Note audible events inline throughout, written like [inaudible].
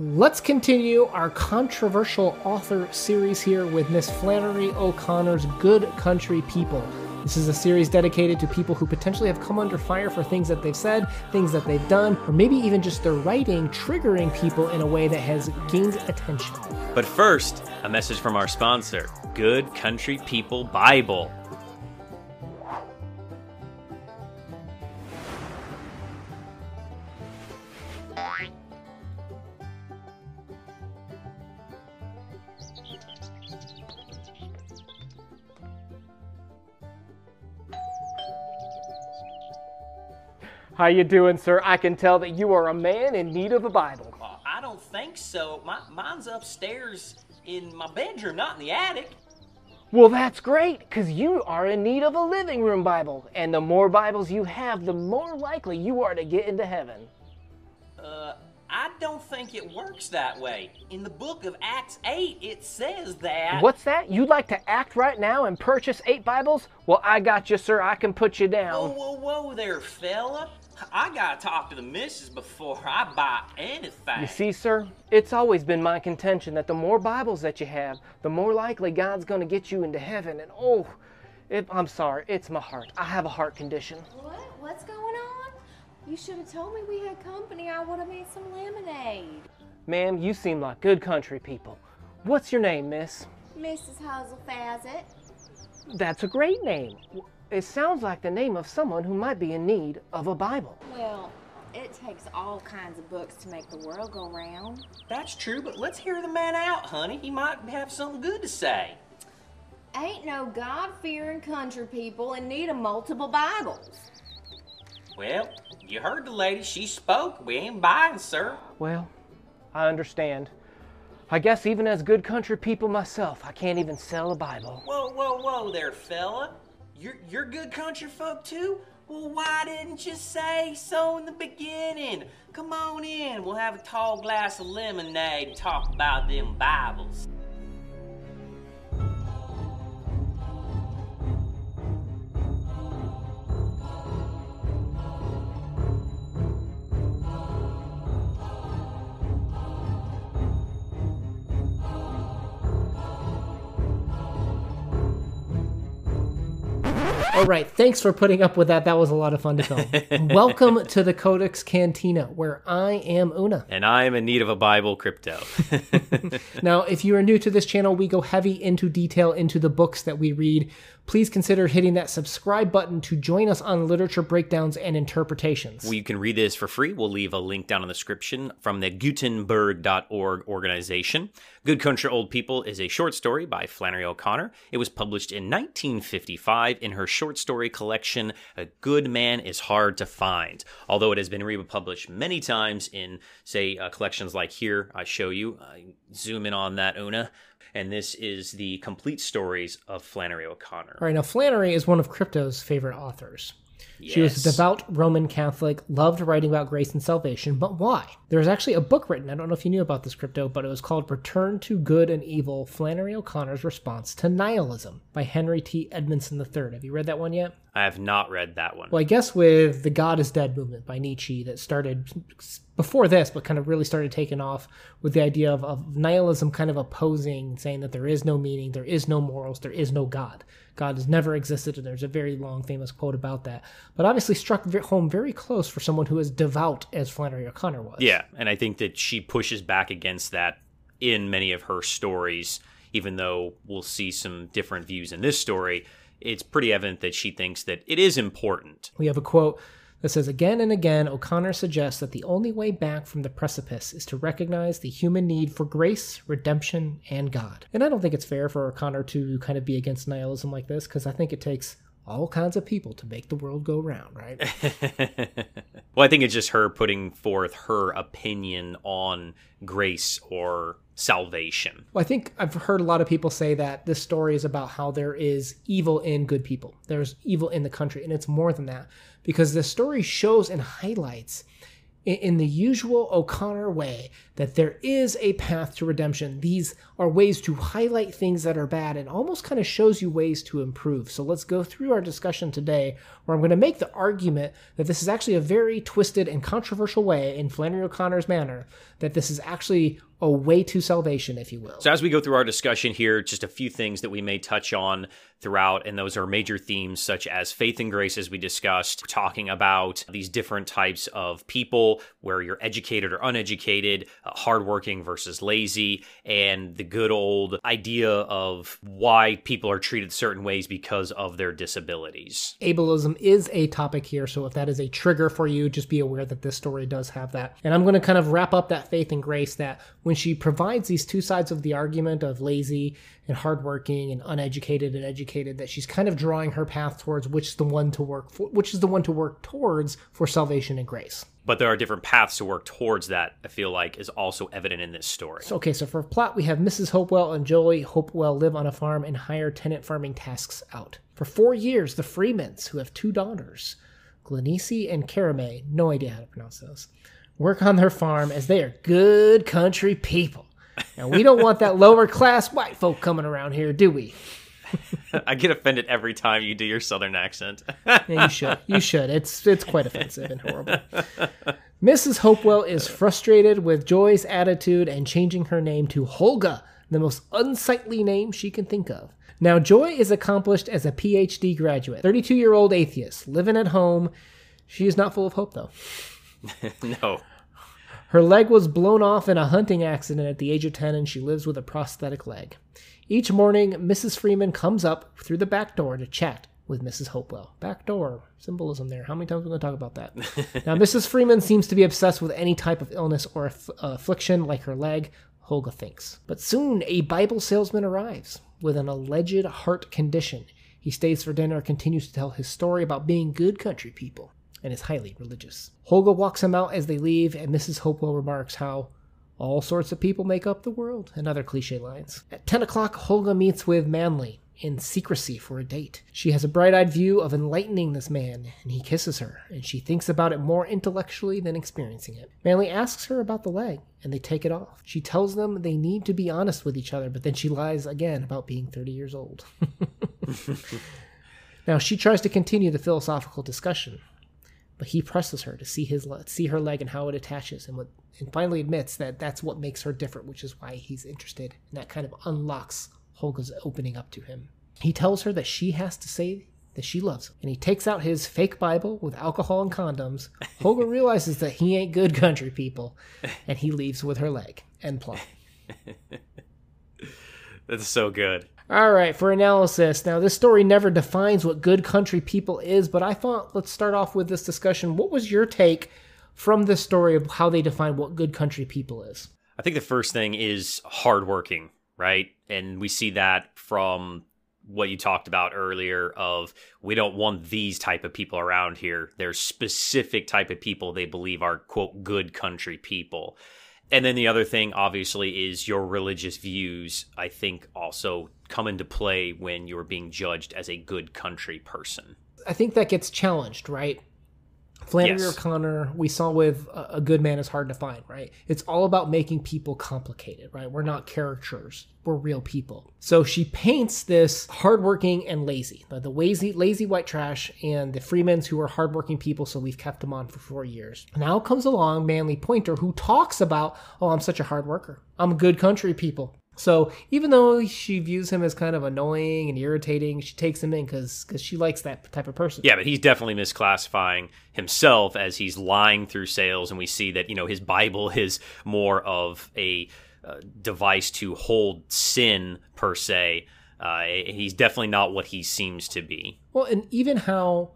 Let's continue our controversial author series here with Miss Flannery O'Connor's Good Country People. This is a series dedicated to people who potentially have come under fire for things that they've said, things that they've done, or maybe even just their writing triggering people in a way that has gained attention. But first, a message from our sponsor, Good Country People Bible. How you doing, sir? I can tell that you are a man in need of a Bible. Uh, I don't think so. My, mine's upstairs in my bedroom, not in the attic. Well, that's great, because you are in need of a living room Bible. And the more Bibles you have, the more likely you are to get into heaven. Uh, I don't think it works that way. In the book of Acts 8, it says that. What's that? You'd like to act right now and purchase eight Bibles? Well, I got you, sir. I can put you down. Whoa, whoa, whoa there, fella. I gotta talk to the missus before I buy anything. You see, sir, it's always been my contention that the more Bibles that you have, the more likely God's going to get you into heaven. And oh, it, I'm sorry, it's my heart. I have a heart condition. What? What's going on? You should have told me we had company. I would have made some lemonade. Ma'am, you seem like good country people. What's your name, miss? Mrs. Hazel Fazit. That's a great name. It sounds like the name of someone who might be in need of a Bible. Well, it takes all kinds of books to make the world go round. That's true, but let's hear the man out, honey. He might have something good to say. Ain't no God fearing country people in need of multiple Bibles. Well, you heard the lady. She spoke. We ain't buying, sir. Well, I understand. I guess even as good country people myself, I can't even sell a Bible. Whoa, whoa, whoa there, fella. You're, you're good country folk too? Well, why didn't you say so in the beginning? Come on in. We'll have a tall glass of lemonade and talk about them Bibles. All right, thanks for putting up with that. That was a lot of fun to film. [laughs] Welcome to the Codex Cantina, where I am Una. And I am in need of a Bible crypto. [laughs] Now, if you are new to this channel, we go heavy into detail into the books that we read. Please consider hitting that subscribe button to join us on literature breakdowns and interpretations. well, you can read this for free. We'll leave a link down in the description from the Gutenberg.org organization. Good Country Old People is a short story by Flannery O'Connor. It was published in 1955 in her short story collection, A Good Man is Hard to Find. Although it has been republished many times in, say, uh, collections like here, I show you. I zoom in on that, Una. And this is the complete stories of Flannery O'Connor. All right, now Flannery is one of Crypto's favorite authors. She was a devout Roman Catholic, loved writing about grace and salvation, but why? There was actually a book written, I don't know if you knew about this, Crypto, but it was called Return to Good and Evil Flannery O'Connor's Response to Nihilism by Henry T. Edmondson III. Have you read that one yet? I have not read that one. Well, I guess with the God is Dead movement by Nietzsche that started before this, but kind of really started taking off with the idea of, of nihilism kind of opposing, saying that there is no meaning, there is no morals, there is no God. God has never existed, and there's a very long, famous quote about that. But obviously struck home very close for someone who is devout as Flannery O'Connor was. Yeah, and I think that she pushes back against that in many of her stories, even though we'll see some different views in this story. It's pretty evident that she thinks that it is important. We have a quote that says Again and again, O'Connor suggests that the only way back from the precipice is to recognize the human need for grace, redemption, and God. And I don't think it's fair for O'Connor to kind of be against nihilism like this, because I think it takes all kinds of people to make the world go round, right? [laughs] well, I think it's just her putting forth her opinion on grace or salvation. Well, I think I've heard a lot of people say that this story is about how there is evil in good people. There's evil in the country, and it's more than that because the story shows and highlights in, the usual O'Connor way that there is a path to redemption. These are ways to highlight things that are bad and almost kind of shows you ways to improve. So let's go through our discussion today where I'm going to make the argument that this is actually a very twisted and controversial way in Flannery O'Connor's manner that this is actually a way to salvation, if you will. So, as we go through our discussion here, just a few things that we may touch on throughout, and those are major themes such as faith and grace, as we discussed, talking about these different types of people, where you're educated or uneducated, uh, hardworking versus lazy, and the good old idea of why people are treated certain ways because of their disabilities. Ableism is a topic here, so if that is a trigger for you, just be aware that this story does have that. And I'm going to kind of wrap up that faith and grace that when she provides these two sides of the argument of lazy and hardworking and uneducated and educated, that she's kind of drawing her path towards which is the one to work for, which is the one to work towards for salvation and grace. But there are different paths to work towards that, I feel like, is also evident in this story. So, okay, so for plot, we have Mrs. Hopewell and Joy Hopewell live on a farm and hire tenant farming tasks out. For four years, the Freemans, who have two daughters, Glynese and Carramae, no idea how to pronounce those, work on their farm as they are good country people. And we don't want that lower class white folk coming around here, do we? [laughs] I get offended every time you do your southern accent. Yeah, you should. You should. It's it's quite offensive and horrible. Mrs. Hopewell is frustrated with Joy's attitude and changing her name to Holga, the most unsightly name she can think of. Now, Joy is accomplished as a PhD graduate, 32 year old atheist, living at home. She is not full of hope, though. [laughs] no. Her leg was blown off in a hunting accident at the age of 10, and she lives with a prosthetic leg. Each morning, Mrs. Freeman comes up through the back door to chat with Mrs. Hopewell. Back door, symbolism there. How many times are we going to talk about that? [laughs] now, Mrs. Freeman seems to be obsessed with any type of illness or aff- uh, affliction like her leg, Holga thinks. But soon, a Bible salesman arrives with an alleged heart condition. He stays for dinner and continues to tell his story about being good country people and is highly religious. Holga walks him out as they leave, and Mrs. Hopewell remarks how all sorts of people make up the world, and other cliche lines. At 10 o'clock, Holga meets with Manley in secrecy for a date. She has a bright eyed view of enlightening this man, and he kisses her, and she thinks about it more intellectually than experiencing it. Manley asks her about the leg, and they take it off. She tells them they need to be honest with each other, but then she lies again about being 30 years old. [laughs] [laughs] now, she tries to continue the philosophical discussion, but he presses her to see his see her leg and how it attaches and what and finally admits that that's what makes her different which is why he's interested. And that kind of unlocks Holga's opening up to him. He tells her that she has to say that she loves him. And he takes out his fake bible with alcohol and condoms. Holga [laughs] realizes that he ain't good country people. And he leaves with her leg end plot. [laughs] That's so good. All right, for analysis. Now, this story never defines what good country people is, but I thought let's start off with this discussion. What was your take from this story of how they define what good country people is? I think the first thing is hardworking, right? And we see that from what you talked about earlier of we don't want these type of people around here. There's specific type of people they believe are quote good country people. And then the other thing obviously is your religious views I think also come into play when you're being judged as a good country person. I think that gets challenged, right? Flannery Yes. O'Connor, we saw with a good man is hard to find, right? It's all about making people complicated, right? We're not caricatures, we're real people. So she paints this hardworking and lazy, the the lazy, lazy white trash, and the Freemans who are hardworking people. So we've kept them on for four years. Now comes along Manley Pointer who talks about, oh, I'm such a hard worker. I'm good country people. So even though she views him as kind of annoying and irritating, she takes him in because she likes that type of person. Yeah, but he's definitely misclassifying himself as he's lying through sales, and we see that you know his Bible [laughs] is more of a uh, device to hold sin per se. Uh, he's definitely not what he seems to be. Well, and even how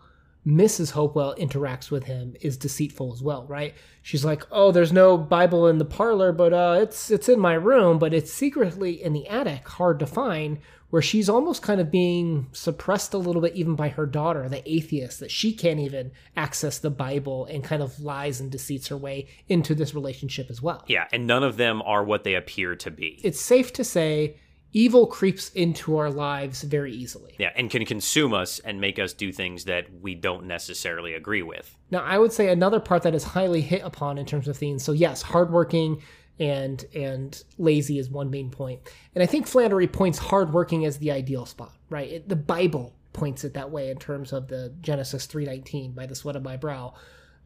Mrs. Hopewell interacts with him is deceitful as well, right? She's like, "Oh, there's no Bible in the parlor, but uh, it's it's in my room, but it's secretly in the attic, hard to find." Where she's almost kind of being suppressed a little bit, even by her daughter, the atheist, that she can't even access the Bible and kind of lies and deceits her way into this relationship as well. Yeah, and none of them are what they appear to be. It's safe to say evil creeps into our lives very easily. Yeah, and can consume us and make us do things that we don't necessarily agree with. Now, I would say another part that is highly hit upon in terms of themes. So yes, hardworking and and lazy is one main point, and I think Flannery points hardworking as the ideal spot. Right, it, the Bible points it that way in terms of the Genesis three nineteen by the sweat of my brow.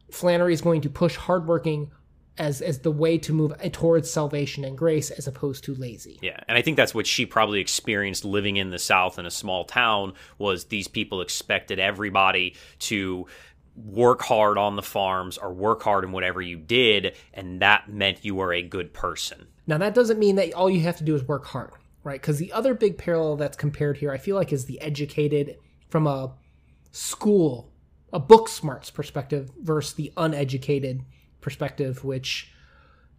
Flannery is going to push hardworking as as the way to move towards salvation and grace as opposed to lazy. Yeah, and I think that's what she probably experienced living in the South in a small town was these people expected everybody to work hard on the farms or work hard in whatever you did and that meant you were a good person. Now that doesn't mean that all you have to do is work hard, right? Cuz the other big parallel that's compared here I feel like is the educated from a school, a book smarts perspective versus the uneducated perspective, which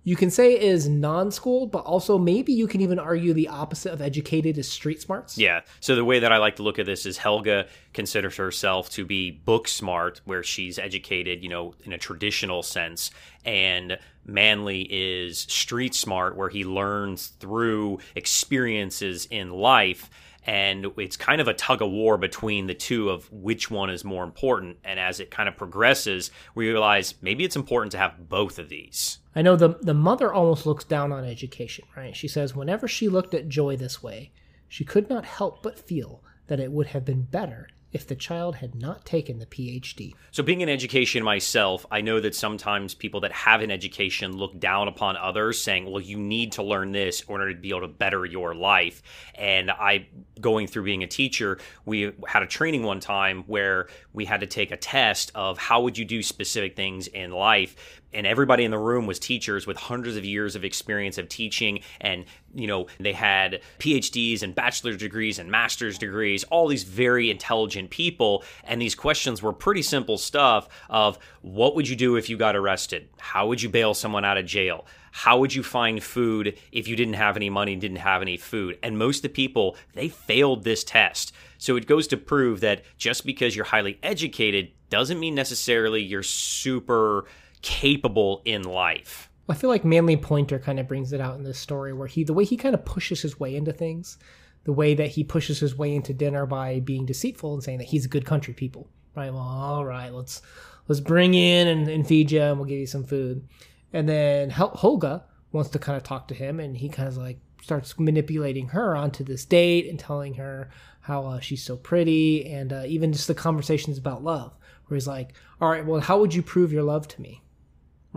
you can say is non-school, but also maybe you can even argue the opposite of educated is street smarts. Yeah. So the way that I like to look at this is Helga considers herself to be book smart, where she's educated, you know, in a traditional sense, and Manley is street smart, where he learns through experiences in life and it's kind of a tug of war between the two of which one is more important and as it kind of progresses we realize maybe it's important to have both of these I know the the mother almost looks down on education, right? She says whenever she looked at Joy this way, she could not help but feel that it would have been better if the child had not taken the PhD. So, being in education myself, I know that sometimes people that have an education look down upon others, saying, Well, you need to learn this in order to be able to better your life. And I, going through being a teacher, we had a training one time where we had to take a test of how would you do specific things in life and everybody in the room was teachers with hundreds of years of experience of teaching and you know they had phds and bachelor's degrees and master's degrees all these very intelligent people. And these questions were pretty simple stuff of what would you do if you got arrested? How would you bail someone out of jail? How would you find food if you didn't have any money didn't have any food? And most of the people they failed this test. So it goes to prove that just because you're highly educated doesn't mean necessarily you're super capable in life. I feel like Manley Pointer kind of brings it out in this story where he the way he kind of pushes his way into things, the way that he pushes his way into dinner by being deceitful and saying that he's a good country people. Right? Well, all right, let's let's bring in and, and feed you and we'll give you some food. And then Holga wants to kind of talk to him and he kind of like starts manipulating her onto this date and telling her how uh, she's so pretty and uh, even just the conversations about love where he's like all right well how would you prove your love to me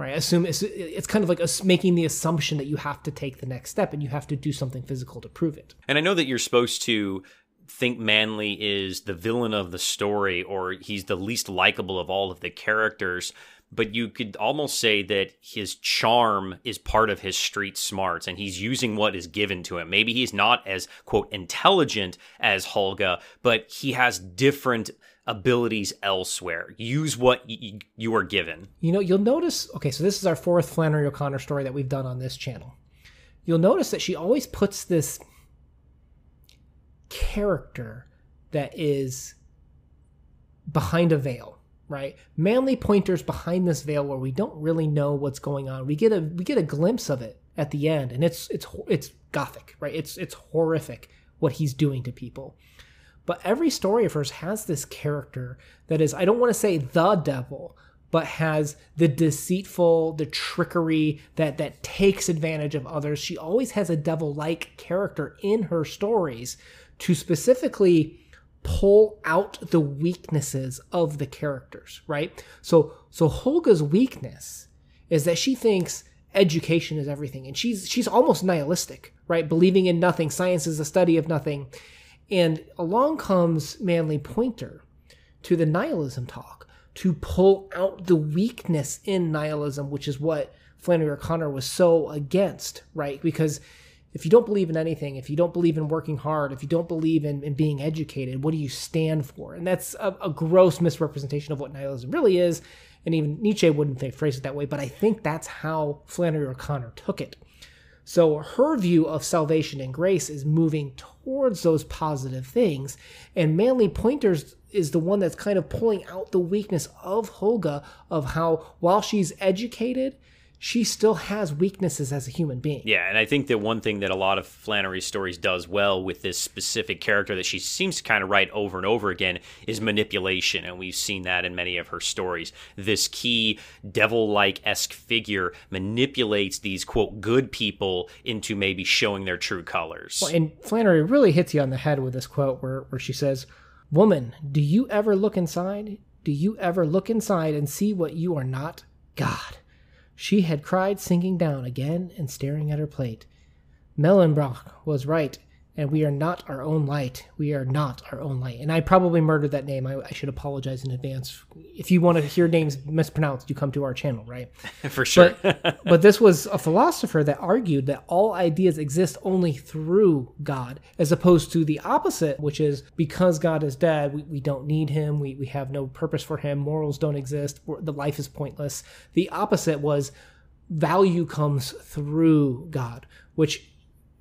right assume it's, it's kind of like making the assumption that you have to take the next step and you have to do something physical to prove it and i know that you're supposed to think manly is the villain of the story or he's the least likable of all of the characters but you could almost say that his charm is part of his street smarts and he's using what is given to him. Maybe he's not as, quote, intelligent as Holga, but he has different abilities elsewhere. Use what y- you are given. You know, you'll notice. Okay, so this is our fourth Flannery O'Connor story that we've done on this channel. You'll notice that she always puts this character that is behind a veil right manly pointers behind this veil where we don't really know what's going on we get a we get a glimpse of it at the end and it's it's it's gothic right it's it's horrific what he's doing to people but every story of hers has this character that is, I don't want to say the devil, but has the deceitful, the trickery that that takes advantage of others. She always has a devil-like character in her stories to specifically pull out the weaknesses of the characters, right? So so Holga's weakness is that she thinks education is everything and she's she's almost nihilistic, right? Believing in nothing, science is a study of nothing. And along comes Manley Pointer to the nihilism talk to pull out the weakness in nihilism, which is what Flannery O'Connor was so against, right? Because if you don't believe in anything, if you don't believe in working hard, if you don't believe in, in being educated, what do you stand for? And that's a, a gross misrepresentation of what nihilism really is. And even Nietzsche wouldn't phrase it that way, but I think that's how Flannery O'Connor took it. So her view of salvation and grace is moving towards those positive things. And Manley Pointers is the one that's kind of pulling out the weakness of Holga of how while she's educated, she still has weaknesses as a human being. Yeah, and I think that one thing that a lot of Flannery's stories does well with this specific character that she seems to kind of write over and over again is manipulation, and we've seen that in many of her stories. This key devil-like esque figure manipulates these quote good people into maybe showing their true colors. Well, and Flannery really hits you on the head with this quote where, where she says, Woman, do you ever look inside? Do you ever look inside and see what you are not? God. She had cried, sinking down again and staring at her plate. Mellenbach was right and we are not our own light. We are not our own light. And I probably murdered that name. I, I, should apologize in advance. If you want to hear names mispronounced, you come to our channel, right? [laughs] For sure. But, but, this was a philosopher that argued that all ideas exist only through God, as opposed to the opposite, which is because God is dead, we, we don't need him, we, we have no purpose for him, morals don't exist, the life is pointless. The opposite was value comes through God, which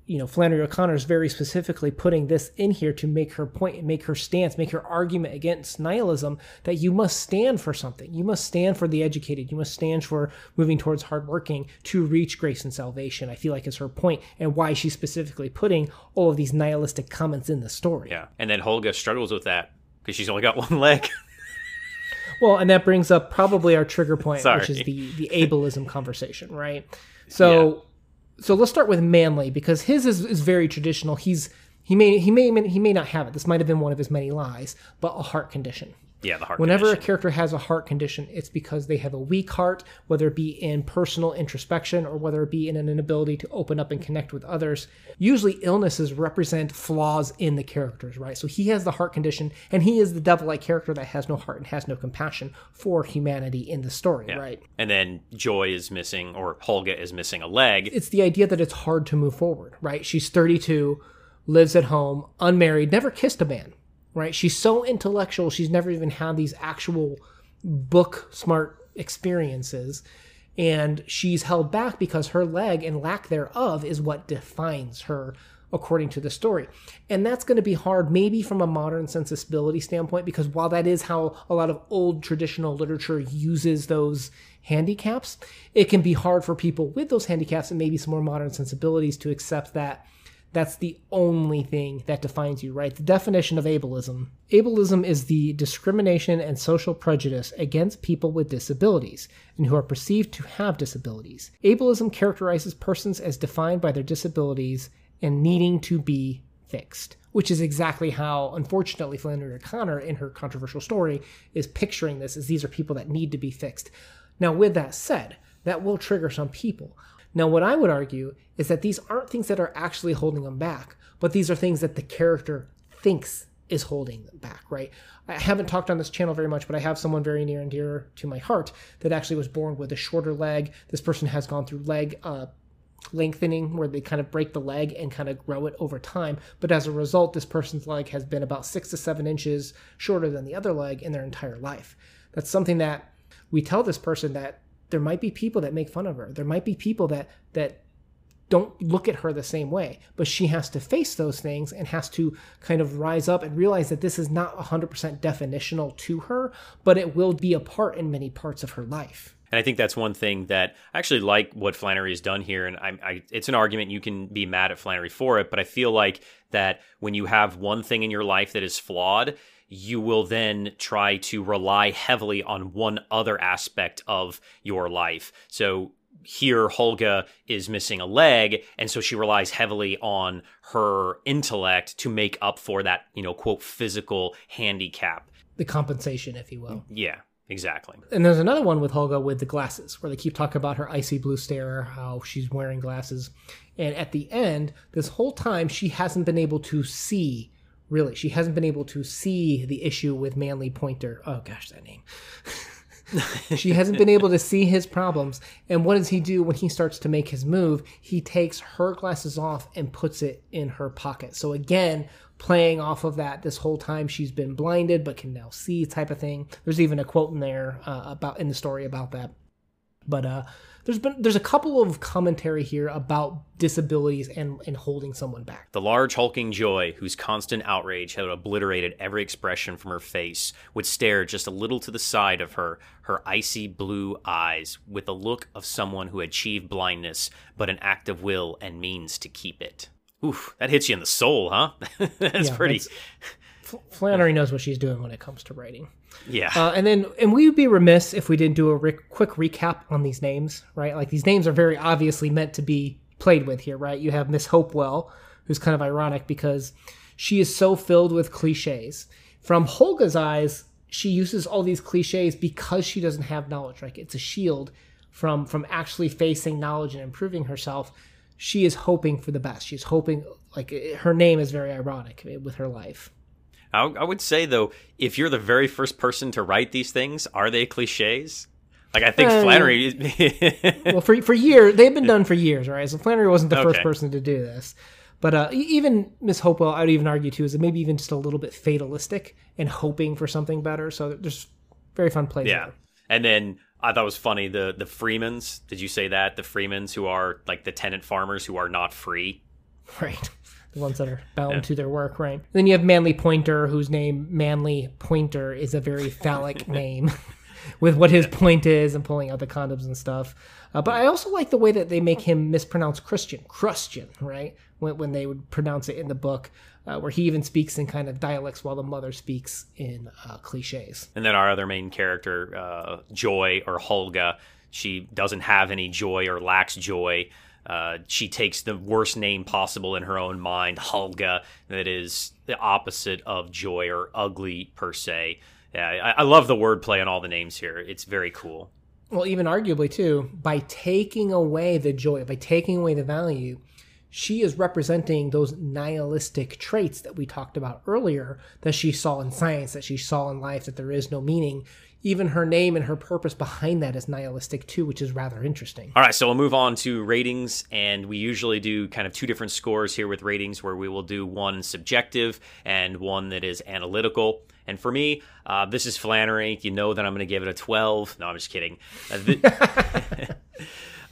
you know, Flannery O'Connor is very specifically putting this in here to make her point, make her stance, make her argument against nihilism that you must stand for something. You must stand for the educated. You must stand for moving towards hardworking to reach grace and salvation. I feel like is her point and why she's specifically putting all of these nihilistic comments in the story. Yeah. And then Holga struggles with that because she's only got [laughs] one leg. well, and that brings up probably our trigger point, which is the, the [laughs] ableism conversation, right? So. Yeah so let's start with Manley because his is, is very traditional. He's he may he may he may not have it. This might have been one of his many lies, but a heart condition. Yeah, the heart. Whenever condition. a character has a heart condition, it's because they have a weak heart, whether it be in personal introspection or whether it be in an inability to open up and connect with others. Usually, illnesses represent flaws in the characters, right? So he has the heart condition, and he is the devil-like character that has no heart and has no compassion for humanity in the story, yeah. right? And then Joy is missing, or Holga is missing a leg. It's the idea that it's hard to move forward, right? She's 32, lives at home, unmarried, never kissed a man right? She's so intellectual, she's never even had these actual book smart experiences. And she's held back because her leg and lack thereof is what defines her, according to the story. And that's going to be hard, maybe from a modern sensibility standpoint, because while that is how a lot of old traditional literature uses those handicaps, it can be hard for people with those handicaps and maybe some more modern sensibilities to accept that that's the only thing that defines you, right? The definition of ableism. Ableism is the discrimination and social prejudice against people with disabilities and who are perceived to have disabilities. Ableism characterizes persons as defined by their disabilities and needing to be fixed, which is exactly how, unfortunately, Flannery O'Connor, in her controversial story, is picturing this as these are people that need to be fixed. Now, with that said, that will trigger some people. Now, what I would argue is that these aren't things that are actually holding them back, but these are things that the character thinks is holding them back, right? I haven't talked on this channel very much, but I have someone very near and dear to my heart that actually was born with a shorter leg. This person has gone through leg uh, lengthening where they kind of break the leg and kind of grow it over time. But as a result, this person's leg has been about six to seven inches shorter than the other leg in their entire life. That's something that we tell this person that there might be people that make fun of her. There might be people that that don't look at her the same way, but she has to face those things and has to kind of rise up and realize that this is not 100% definitional to her, but it will be a part in many parts of her life. And I think that's one thing that I actually like what Flannery has done here. And I, I, it's an argument you can be mad at Flannery for it, but I feel like that when you have one thing in your life that is flawed, you will then try to rely heavily on one other aspect of your life. So here Holga is missing a leg and so she relies heavily on her intellect to make up for that, you know, quote physical handicap. The compensation if you will. Yeah. Exactly. And there's another one with Holga with the glasses, where they keep talking about her icy blue stare, how she's wearing glasses. And at the end, this whole time, she hasn't been able to see really. She hasn't been able to see the issue with Manley Pointer. Oh gosh, that name. [laughs] she hasn't been able to see his problems. And what does he do when he starts to make his move? He takes her glasses off and puts it in her pocket. So again, playing off of that this whole time she's been blinded but can now see type of thing. There's even a quote in there uh, about in the story about that. But uh, there's been there's a couple of commentary here about disabilities and and holding someone back. The large hulking joy, whose constant outrage had obliterated every expression from her face, would stare just a little to the side of her, her icy blue eyes, with the look of someone who achieved blindness, but an act of will and means to keep it. Oof, that hits you in the soul, huh? [laughs] that's Yeah, pretty. that's- Flannery knows what she's doing when it comes to writing. Yeah. Uh, and then, and we would be remiss if we didn't do a re- quick recap on these names, right? Like these names are very obviously meant to be played with here, right? You have Miss Hopewell, who's kind of ironic because she is so filled with cliches. From Holga's eyes, she uses all these cliches because she doesn't have knowledge. Like it's a shield from from actually facing knowledge and improving herself. She is hoping for the best. She's hoping like her name is very ironic with her life. I, I would say though, if you're the very first person to write these things, are they cliches? Like I think Uh, Flannery. [laughs] well, for for years they've been done for years, right? So Flannery wasn't the first person to do this, but uh, even Miss Hopewell, I would even argue too, is maybe even just a little bit fatalistic and hoping for something better. So there's very fun plays. yeah, there. and then I thought it was funny the the Freemans. Did you say that the Freemans who are like the tenant farmers who are not free? [laughs] right. The ones that are bound to their work, right? Then you have Manley Pointer, whose name Manley Pointer is a very phallic [laughs] name, [laughs] with what his point is and pulling out the condoms and stuff. Uh, but I also like the way that they make him mispronounce Christian, Christian, right? When, when they would pronounce it in the book, uh, where he even speaks in kind of dialects while the mother speaks in uh, cliches. And then our other main character, uh, Joy or Holga, she doesn't have any joy or lacks joy. Uh, she takes the worst name possible in her own mind, Hulga, that is the opposite of joy or ugly per se. Yeah, I, I love the wordplay on all the names here. It's very cool. well, even arguably too, by taking away the joy, by taking away the value, she is representing those nihilistic traits that we talked about earlier that she saw in science, that she saw in life, that there is no meaning. Even her name and her purpose behind that is nihilistic too, which is rather interesting. All right, so we'll move on to ratings, and we usually do kind of two different scores here with ratings, where we will do one subjective and one that is analytical. And for me, uh, this is Flannery. You know that I'm going to give it a 12. No, I'm just kidding. Uh,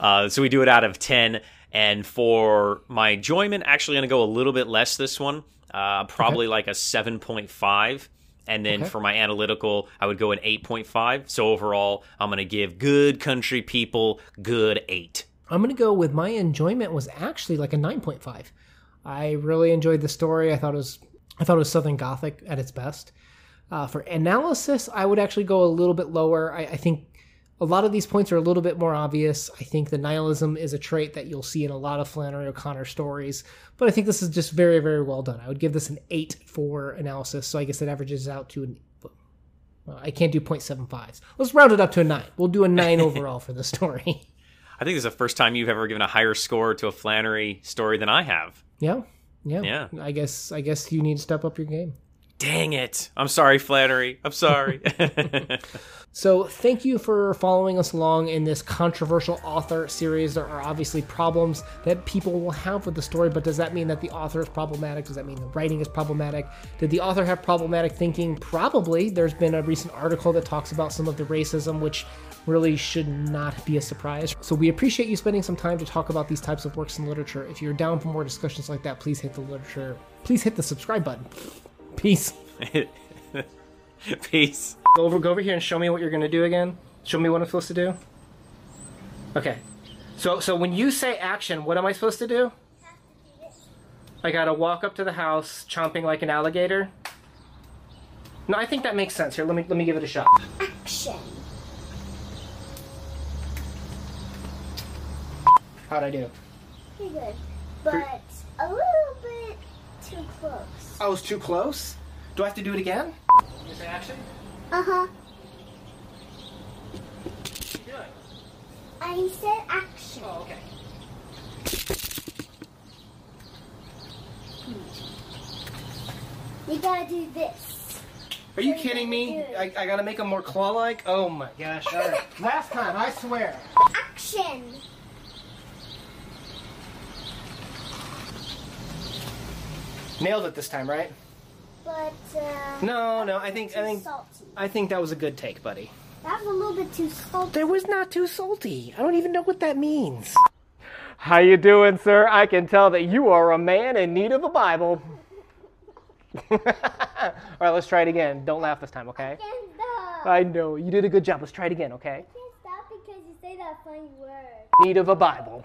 [laughs] uh, so we do it out of 10. And for my enjoyment, actually going to go a little bit less this one, uh, probably like a 7.5. And then Okay. for my analytical, I would go an 8.5. So overall, I'm going to give Good Country People good 8. I'm going to go with my enjoyment was actually like a 9.5. I really enjoyed the story. I thought it was I thought it was Southern Gothic at its best. Uh, for analysis, I would actually go a little bit lower. I, I think a lot of these points are a little bit more obvious. I think the nihilism is a trait that you'll see in a lot of Flannery O'Connor stories, but I think this is just very, very well done. I would give this an 8 for analysis, so I guess it averages out to an. Well, I can't do 0.75s. Let's round it up to a 9. We'll do a 9 [laughs] overall for the story. I think this is the first time you've ever given a higher score to a Flannery story than I have. Yeah, yeah, Yeah. I guess I guess you need to step up your game. Dang it. I'm sorry, Flannery. I'm sorry. [laughs] So thank you for following us along in this controversial author series. There are obviously problems that people will have with the story, but does that mean that the author is problematic? Does that mean the writing is problematic? Did the author have problematic thinking? Probably. There's been a recent article that talks about some of the racism, which really should not be a surprise. So we appreciate you spending some time to talk about these types of works in literature. If you're down for more discussions like that, please hit the literature. Please hit the subscribe button. Peace. [laughs] Peace. Go over, go over here and show me what you're gonna do again. Show me what I'm supposed to do. Okay. So, so when you say action, what am I supposed to do? I gotta walk up to the house, chomping like an alligator. No, I think that makes sense. Here, let me let me give it a shot. Action. How'd I do? Pretty good. But a little bit too close. I was too close. Do I have to do it again? You say action. Uh huh. What you doing? I said action. Oh, okay. You gotta do this. Are you kidding me? I, I gotta make them more claw-like. Oh my gosh! All right. [laughs] Last time, I swear. Action. Nailed it this time, right? But uh. No, no. I think I think salty. I think that was a good take, buddy. That was a little bit too salty. There was not too salty. I don't even know what that means. How you doing, sir? I can tell that you are a man in need of a Bible. [laughs] All right, let's try it again. Don't laugh this time, okay? Can't stop. I know you did a good job. Let's try it again, okay? Can't stop because you say that funny word. Need of a Bible.